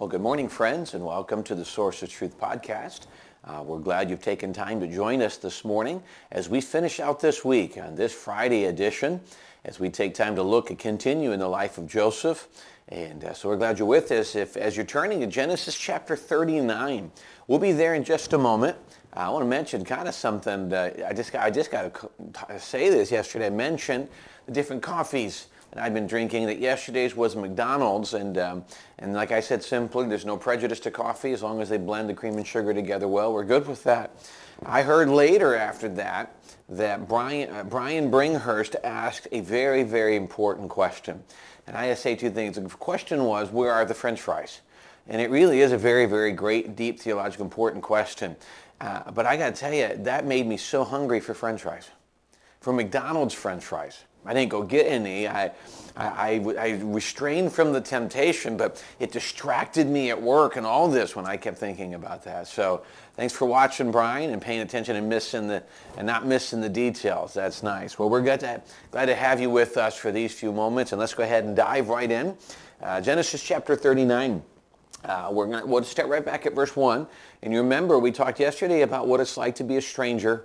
Well, good morning, friends, and welcome to the Source of Truth podcast. Uh, we're glad you've taken time to join us this morning as we finish out this week on this Friday edition, as we take time to look and continue in the life of Joseph. And uh, so we're glad you're with us. If, as you're turning to Genesis chapter 39, we'll be there in just a moment. I want to mention kind of something. that I just I just got to say this yesterday. I mentioned the different coffees I've been drinking that yesterday's was McDonald's. And, um, and like I said simply, there's no prejudice to coffee as long as they blend the cream and sugar together well. We're good with that. I heard later after that that Brian, uh, Brian Bringhurst asked a very, very important question. And I say two things. The question was, where are the french fries? And it really is a very, very great, deep, theological, important question. Uh, but I got to tell you, that made me so hungry for french fries, for McDonald's french fries. I didn't go get any. I, I, I, I, restrained from the temptation, but it distracted me at work and all this when I kept thinking about that. So thanks for watching, Brian, and paying attention and missing the and not missing the details. That's nice. Well, we're glad to, glad to have you with us for these few moments, and let's go ahead and dive right in. Uh, Genesis chapter 39. Uh, we're to we'll start right back at verse 1. And you remember we talked yesterday about what it's like to be a stranger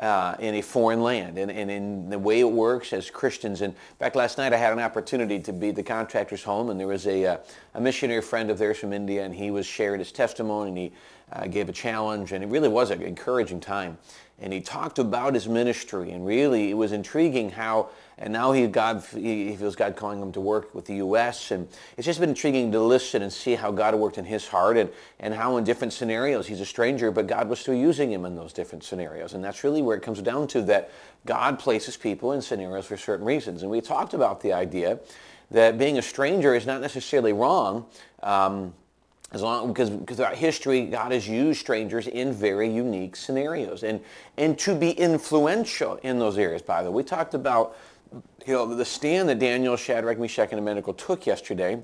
uh, in a foreign land and, and in the way it works as Christians. And in fact, last night I had an opportunity to be at the contractor's home and there was a, uh, a missionary friend of theirs from India and he was sharing his testimony and he uh, gave a challenge and it really was an encouraging time. And he talked about his ministry and really it was intriguing how and now he, God, he feels God calling him to work with the U.S. And it's just been intriguing to listen and see how God worked in his heart and, and how in different scenarios he's a stranger, but God was still using him in those different scenarios. And that's really where it comes down to that God places people in scenarios for certain reasons. And we talked about the idea that being a stranger is not necessarily wrong. Um, as long because because throughout history god has used strangers in very unique scenarios and and to be influential in those areas by the way we talked about you know, the stand that Daniel, Shadrach, Meshach, and Abednego took yesterday,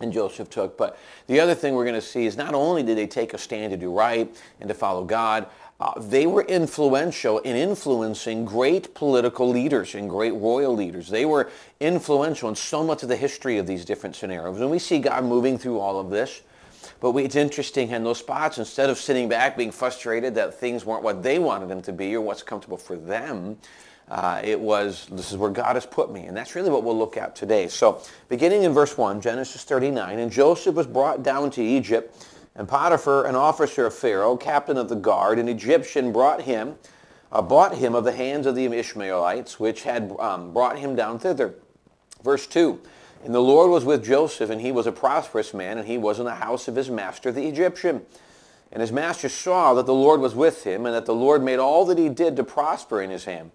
and Joseph took. But the other thing we're going to see is not only did they take a stand to do right and to follow God, uh, they were influential in influencing great political leaders and great royal leaders. They were influential in so much of the history of these different scenarios. And we see God moving through all of this. But we, it's interesting in those spots, instead of sitting back being frustrated that things weren't what they wanted them to be or what's comfortable for them, uh, it was, this is where God has put me. And that's really what we'll look at today. So beginning in verse 1, Genesis 39, and Joseph was brought down to Egypt, and Potiphar, an officer of Pharaoh, captain of the guard, an Egyptian, brought him, uh, bought him of the hands of the Ishmaelites, which had um, brought him down thither. Verse 2, and the Lord was with Joseph, and he was a prosperous man, and he was in the house of his master, the Egyptian. And his master saw that the Lord was with him, and that the Lord made all that he did to prosper in his hand.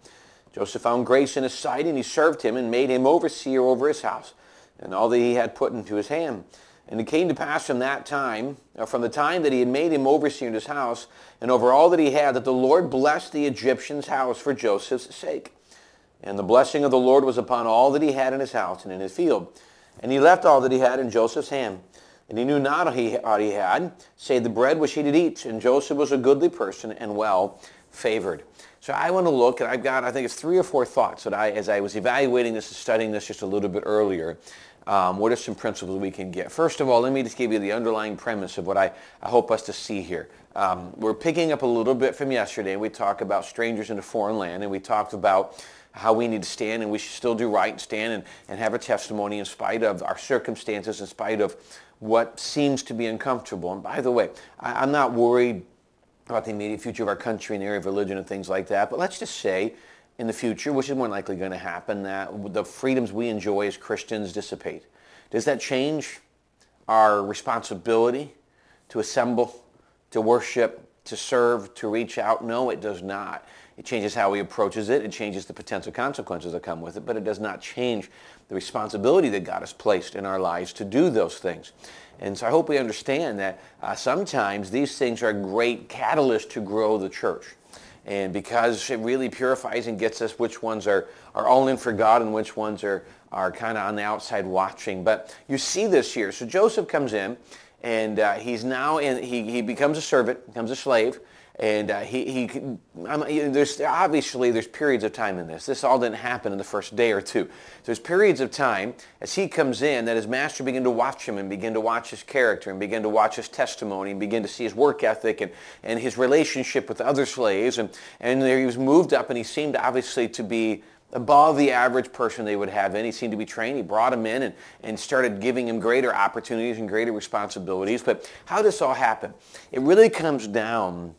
Joseph found grace in his sight, and he served him and made him overseer over his house and all that he had put into his hand. And it came to pass from that time, from the time that he had made him overseer in his house, and over all that he had, that the Lord blessed the Egyptian's house for Joseph's sake. And the blessing of the Lord was upon all that he had in his house and in his field. And he left all that he had in Joseph's hand. And he knew not what he had, save the bread which he did eat. And Joseph was a goodly person and well favored. So I want to look, and I've got, I think it's three or four thoughts that I, as I was evaluating this and studying this just a little bit earlier, um, what are some principles we can get? First of all, let me just give you the underlying premise of what I, I hope us to see here. Um, we're picking up a little bit from yesterday. We talked about strangers in a foreign land, and we talked about how we need to stand, and we should still do right and stand and, and have a testimony in spite of our circumstances, in spite of what seems to be uncomfortable. And by the way, I, I'm not worried about the immediate future of our country in the area of religion and things like that. But let's just say in the future, which is more likely going to happen, that the freedoms we enjoy as Christians dissipate. Does that change our responsibility to assemble, to worship, to serve, to reach out? No, it does not. It changes how he approaches it. It changes the potential consequences that come with it, but it does not change the responsibility that God has placed in our lives to do those things. And so I hope we understand that uh, sometimes these things are a great catalysts to grow the church. And because it really purifies and gets us which ones are, are all in for God and which ones are, are kind of on the outside watching. But you see this here. So Joseph comes in and uh, he's now in, he, he becomes a servant, becomes a slave. And uh, he, he I'm, there's obviously there's periods of time in this. This all didn't happen in the first day or two. There's periods of time as he comes in that his master begin to watch him and begin to watch his character and begin to watch his testimony and begin to see his work ethic and, and his relationship with other slaves. And, and there he was moved up and he seemed obviously to be above the average person they would have in. He seemed to be trained. He brought him in and, and started giving him greater opportunities and greater responsibilities. But how this all happen? It really comes down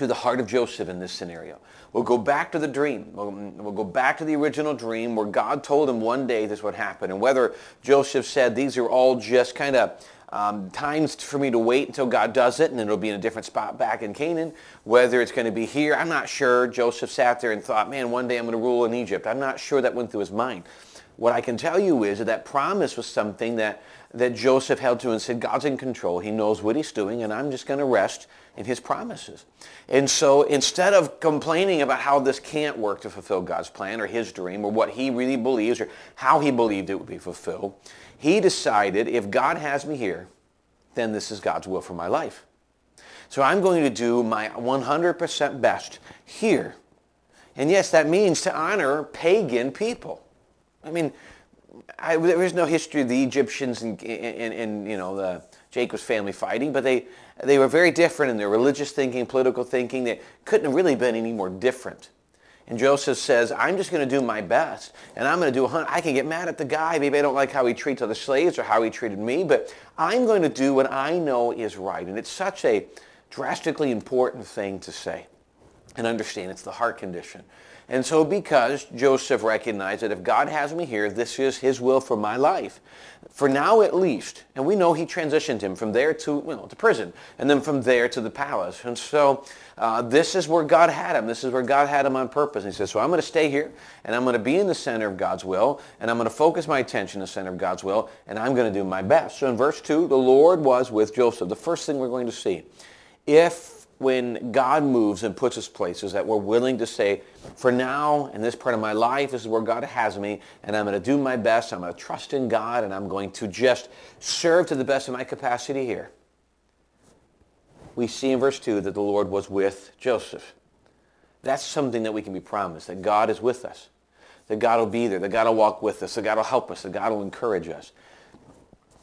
to the heart of Joseph in this scenario. We'll go back to the dream. We'll, we'll, go back to the original dream where God told him one day this would happen. And whether Joseph said these are all just kind of um, times for me to wait until God does it and it'll be in a different spot back in Canaan, whether it's going to be here, I'm not sure. Joseph sat there and thought, man, one day I'm going to rule in Egypt. I'm not sure that went through his mind. What I can tell you is that that promise was something that, that Joseph held to and said, God's in control. He knows what he's doing, and I'm just going to rest in his promises. And so instead of complaining about how this can't work to fulfill God's plan or his dream or what he really believes or how he believed it would be fulfilled, he decided if God has me here, then this is God's will for my life. So I'm going to do my 100% best here. And yes, that means to honor pagan people. I mean, I, there is no history of the Egyptians and, and, and you know the Jacob's family fighting, but they they were very different in their religious thinking, political thinking. They couldn't have really been any more different. And Joseph says, I'm just going to do my best. And I'm going to do a hundred. I can get mad at the guy. Maybe I don't like how he treats other slaves or how he treated me, but I'm going to do what I know is right. And it's such a drastically important thing to say and understand. It's the heart condition. And so because Joseph recognized that if God has me here, this is his will for my life. For now at least. And we know he transitioned him from there to, you know, to prison and then from there to the palace. And so uh, this is where God had him. This is where God had him on purpose. And he says, so I'm going to stay here and I'm going to be in the center of God's will and I'm going to focus my attention in the center of God's will and I'm going to do my best. So in verse 2, the Lord was with Joseph. The first thing we're going to see. If when God moves and puts us places that we're willing to say, for now, in this part of my life, this is where God has me, and I'm going to do my best. I'm going to trust in God, and I'm going to just serve to the best of my capacity here. We see in verse 2 that the Lord was with Joseph. That's something that we can be promised, that God is with us, that God will be there, that God will walk with us, that God will help us, that God will encourage us.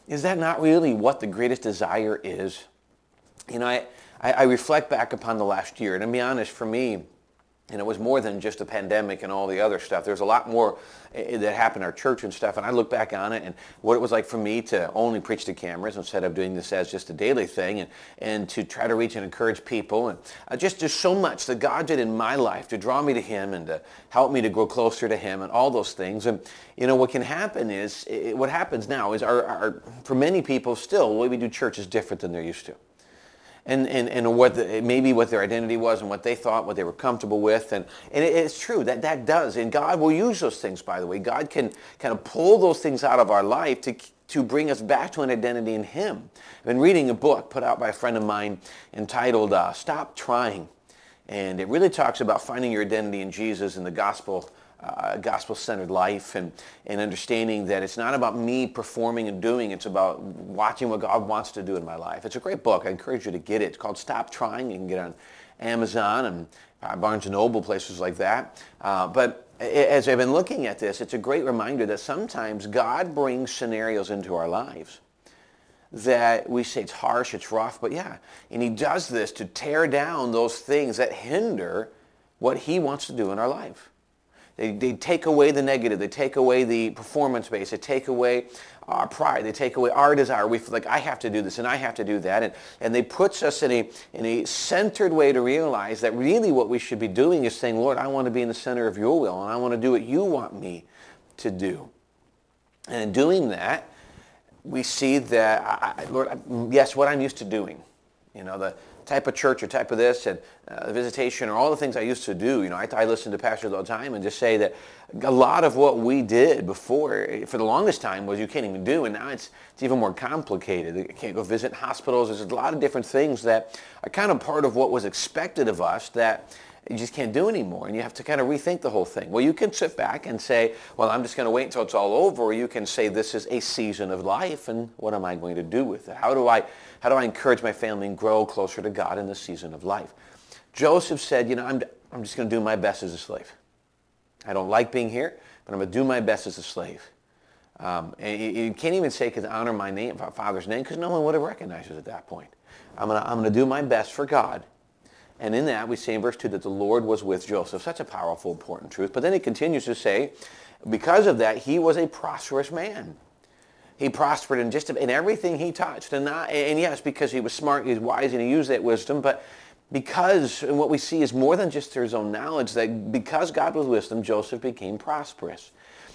Is that not really what the greatest desire is? You know, I, I, I reflect back upon the last year, and to be honest, for me, and it was more than just a pandemic and all the other stuff. There's a lot more eh, eh, that happened in our church and stuff. And I look back on it and what it was like for me to only preach to cameras instead of doing this as just a daily thing and, and to try to reach and encourage people. And uh, just, just so much that God did in my life to draw me to him and to help me to grow closer to him and all those things. And, you know, what can happen is, it, what happens now is our, our, for many people still, the way we do church is different than they're used to and, and, and what the, maybe what their identity was and what they thought, what they were comfortable with. And, and it, it's true that that does. And God will use those things, by the way. God can kind of pull those things out of our life to, to bring us back to an identity in him. I've been reading a book put out by a friend of mine entitled uh, Stop Trying. And it really talks about finding your identity in Jesus and the gospel uh, gospel-centered life and, and understanding that it's not about me performing and doing. It's about watching what God wants to do in my life. It's a great book. I encourage you to get it. It's called Stop Trying. You can get it on Amazon and uh, Barnes & Noble, places like that. Uh, but as I've been looking at this, it's a great reminder that sometimes God brings scenarios into our lives that we say it's harsh, it's rough, but yeah. And he does this to tear down those things that hinder what he wants to do in our life. They, they take away the negative. They take away the performance base. They take away our pride. They take away our desire. We feel like I have to do this and I have to do that. And, and they puts us in a, in a centered way to realize that really what we should be doing is saying, Lord, I want to be in the center of your will and I want to do what you want me to do. And in doing that, we see that, I, Lord, yes, what I'm used to doing. You know, the, type of church or type of this and uh, visitation or all the things I used to do. You know, I, I listen to pastors all the time and just say that a lot of what we did before, for the longest time, was you can't even do, and now it's, it's even more complicated. You can't go visit hospitals. There's a lot of different things that are kind of part of what was expected of us that you just can't do anymore and you have to kind of rethink the whole thing. Well, you can sit back and say, well, I'm just going to wait until it's all over, or you can say this is a season of life and what am I going to do with it? How do I, how do I encourage my family and grow closer to God in this season of life? Joseph said, you know, I'm, I'm just going to do my best as a slave. I don't like being here, but I'm going to do my best as a slave. Um, and you can't even say, because honor my name, my father's name, because no one would have recognized it at that point. I'm going to I'm going to do my best for God. And in that, we see in verse 2 that the Lord was with Joseph. Such a powerful, important truth. But then he continues to say, because of that, he was a prosperous man. He prospered in just in everything he touched. And, not, and yes, because he was smart, he was wise, and he used that wisdom. But because, and what we see is more than just his own knowledge, that because God was with him, Joseph became prosperous.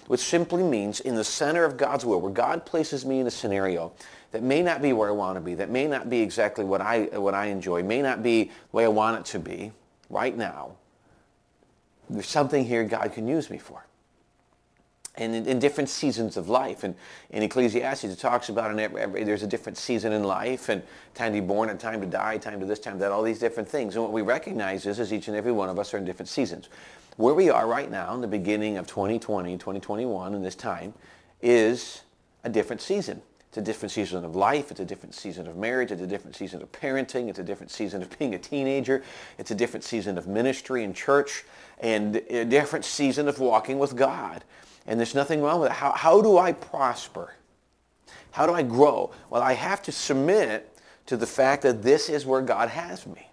Which simply means in the center of God's will, where God places me in a scenario that may not be where I want to be, that may not be exactly what I, what I enjoy, may not be the way I want it to be right now, there's something here God can use me for and in, in, different seasons of life. And in Ecclesiastes, it talks about in every, every, there's a different season in life, and time to be born, and time to die, time to this, time to that, all these different things. And what we recognize is, is each and every one of us are in different seasons. Where we are right now, in the beginning of 2020, 2021, in this time, is a different season. It's a different season of life. It's a different season of marriage. It's a different season of parenting. It's a different season of being a teenager. It's a different season of ministry and church and a different season of walking with God. And there's nothing wrong with it. How, how do I prosper? How do I grow? Well, I have to submit to the fact that this is where God has me.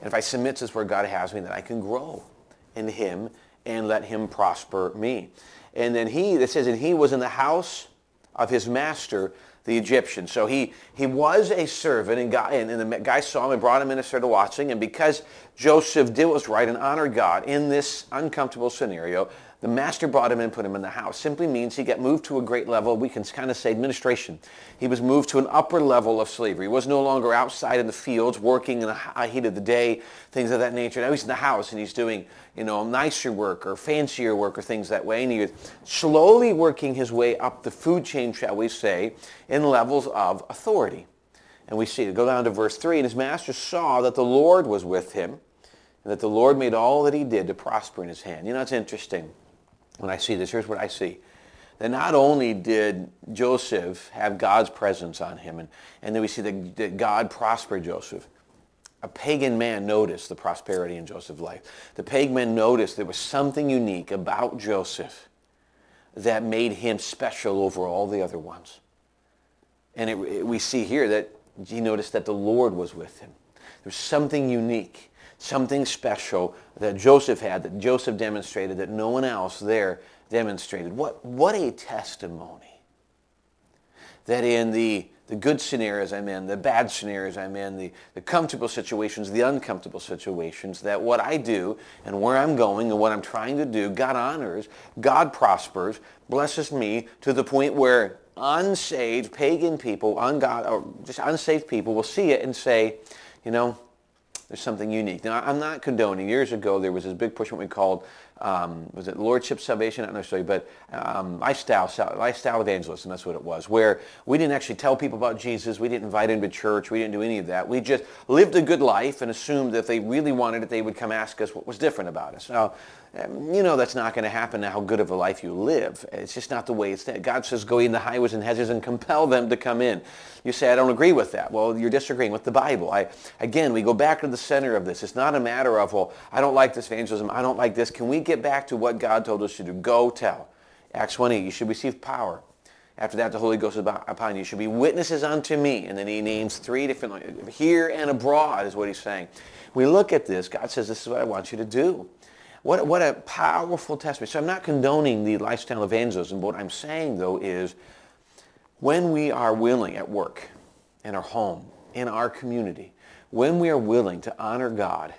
And if I submit to where God has me, then I can grow in him and let him prosper me. And then he, it says, and he was in the house of his master, the Egyptian. So he, he was a servant, and, God, and, and the guy saw him and brought him in and started watching. And because Joseph did what was right and honored God in this uncomfortable scenario, the master brought him and put him in the house. Simply means he got moved to a great level. We can kind of say administration. He was moved to an upper level of slavery. He was no longer outside in the fields working in the uh, heat of the day, things of that nature. Now he's in the house and he's doing, you know, nicer work or fancier work or things that way. And he was slowly working his way up the food chain, shall we say, in levels of authority. And we see. Go down to verse 3. And his master saw that the Lord was with him and that the Lord made all that he did to prosper in his hand. You know, it's interesting when I see this, here's what I see. That not only did Joseph have God's presence on him, and, and then we see that, that God prospered Joseph. A pagan man noticed the prosperity in Joseph's life. The pagan man noticed there was something unique about Joseph that made him special over all the other ones. And it, it, we see here that he noticed that the Lord was with him. There's something unique something special that Joseph had, that Joseph demonstrated, that no one else there demonstrated. What, what a testimony. That in the, the good scenarios I'm in, the bad scenarios I'm in, the, the comfortable situations, the uncomfortable situations, that what I do and where I'm going and what I'm trying to do, God honors, God prospers, blesses me to the point where unsaved pagan people, ungod, or just unsaved people will see it and say, you know, there's something unique. Now, I'm not condoning. Years ago, there was this big push, what we called, um, was it lordship salvation? I don't know, but um, lifestyle, lifestyle evangelism, that's what it was, where we didn't actually tell people about Jesus. We didn't invite them to church. We didn't do any of that. We just lived a good life and assumed that if they really wanted it, they would come ask us what was different about us. Now, um, you know that's not going to happen how good of a life you live. It's just not the way it's that. God says go in the highways and hedges and compel them to come in. You say, I don't agree with that. Well, you're disagreeing with the Bible. I, again, we go back to the center of this. It's not a matter of, well, I don't like this evangelism. I don't like this. Can we get back to what God told us to do? Go tell. Acts 20, you should receive power. After that, the Holy Ghost is upon you. You should be witnesses unto me. And then he names three different, here and abroad is what he's saying. We look at this. God says, this is what I want you to do. What, what a powerful testimony. So I'm not condoning the lifestyle evangelism. But what I'm saying, though, is when we are willing at work, in our home, in our community, when we are willing to honor God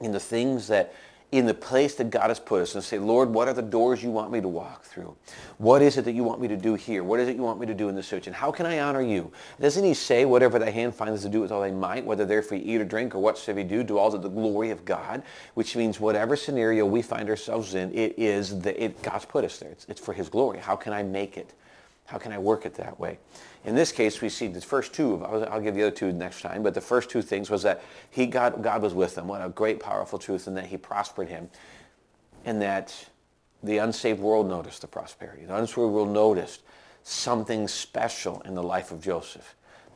in the things that in the place that God has put us and say, Lord, what are the doors you want me to walk through? What is it that you want me to do here? What is it you want me to do in this search? And how can I honor you? Doesn't he say, whatever thy hand finds to do with all thy might, whether therefore you eat or drink or whatsoever you do, do all to the glory of God, which means whatever scenario we find ourselves in, it is that God's put us there. It's, it's for his glory. How can I make it? How can I work it that way? In this case, we see the first two. I'll give the other two next time. But the first two things was that he God, God was with him. What a great, powerful truth, and that he prospered him, and that the unsaved world noticed the prosperity. The unsaved world noticed something special in the life of Joseph.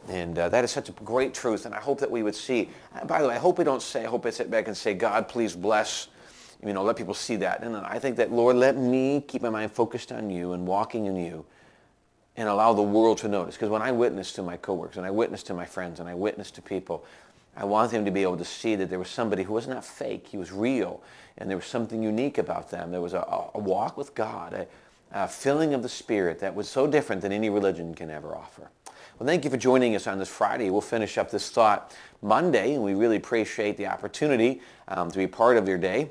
And uh, that is such a great truth, and I hope that we would see. Uh, by the way, I hope we don't say, I hope I sit back and say, God, please bless, you know, let people see that. And I think that, Lord, let me keep my mind focused on you and walking in you and allow the world to notice. Because when I witness to my coworkers and I witness to my friends and I witness to people, I want them to be able to see that there was somebody who was not fake. He was real. And there was something unique about them. There was a, a walk with God, a, a filling of the Spirit that was so different than any religion can ever offer. Well, thank you for joining us on this Friday. We'll finish up this thought Monday, and we really appreciate the opportunity um, to be part of your day.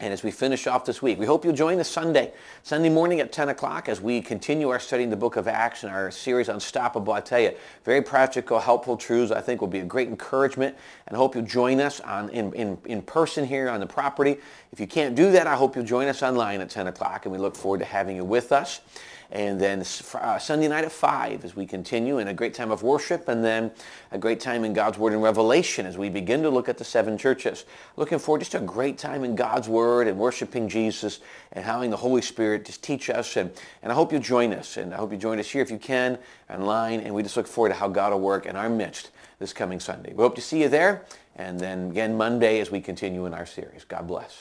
And as we finish off this week, we hope you'll join us Sunday, Sunday morning at 10 o'clock as we continue our study in the book of Acts and our series Unstoppable. I tell you, very practical, helpful truths I think will be a great encouragement. And I hope you'll join us on, in, in, in person here on the property. If you can't do that, I hope you'll join us online at 10 o'clock, and we look forward to having you with us and then uh, Sunday night at 5 as we continue in a great time of worship and then a great time in God's Word and Revelation as we begin to look at the seven churches. Looking forward just to a great time in God's Word and worshiping Jesus and having the Holy Spirit just teach us. And, and I hope you join us. And I hope you join us here if you can online. And we just look forward to how God will work in our midst this coming Sunday. We hope to see you there. And then again Monday as we continue in our series. God bless.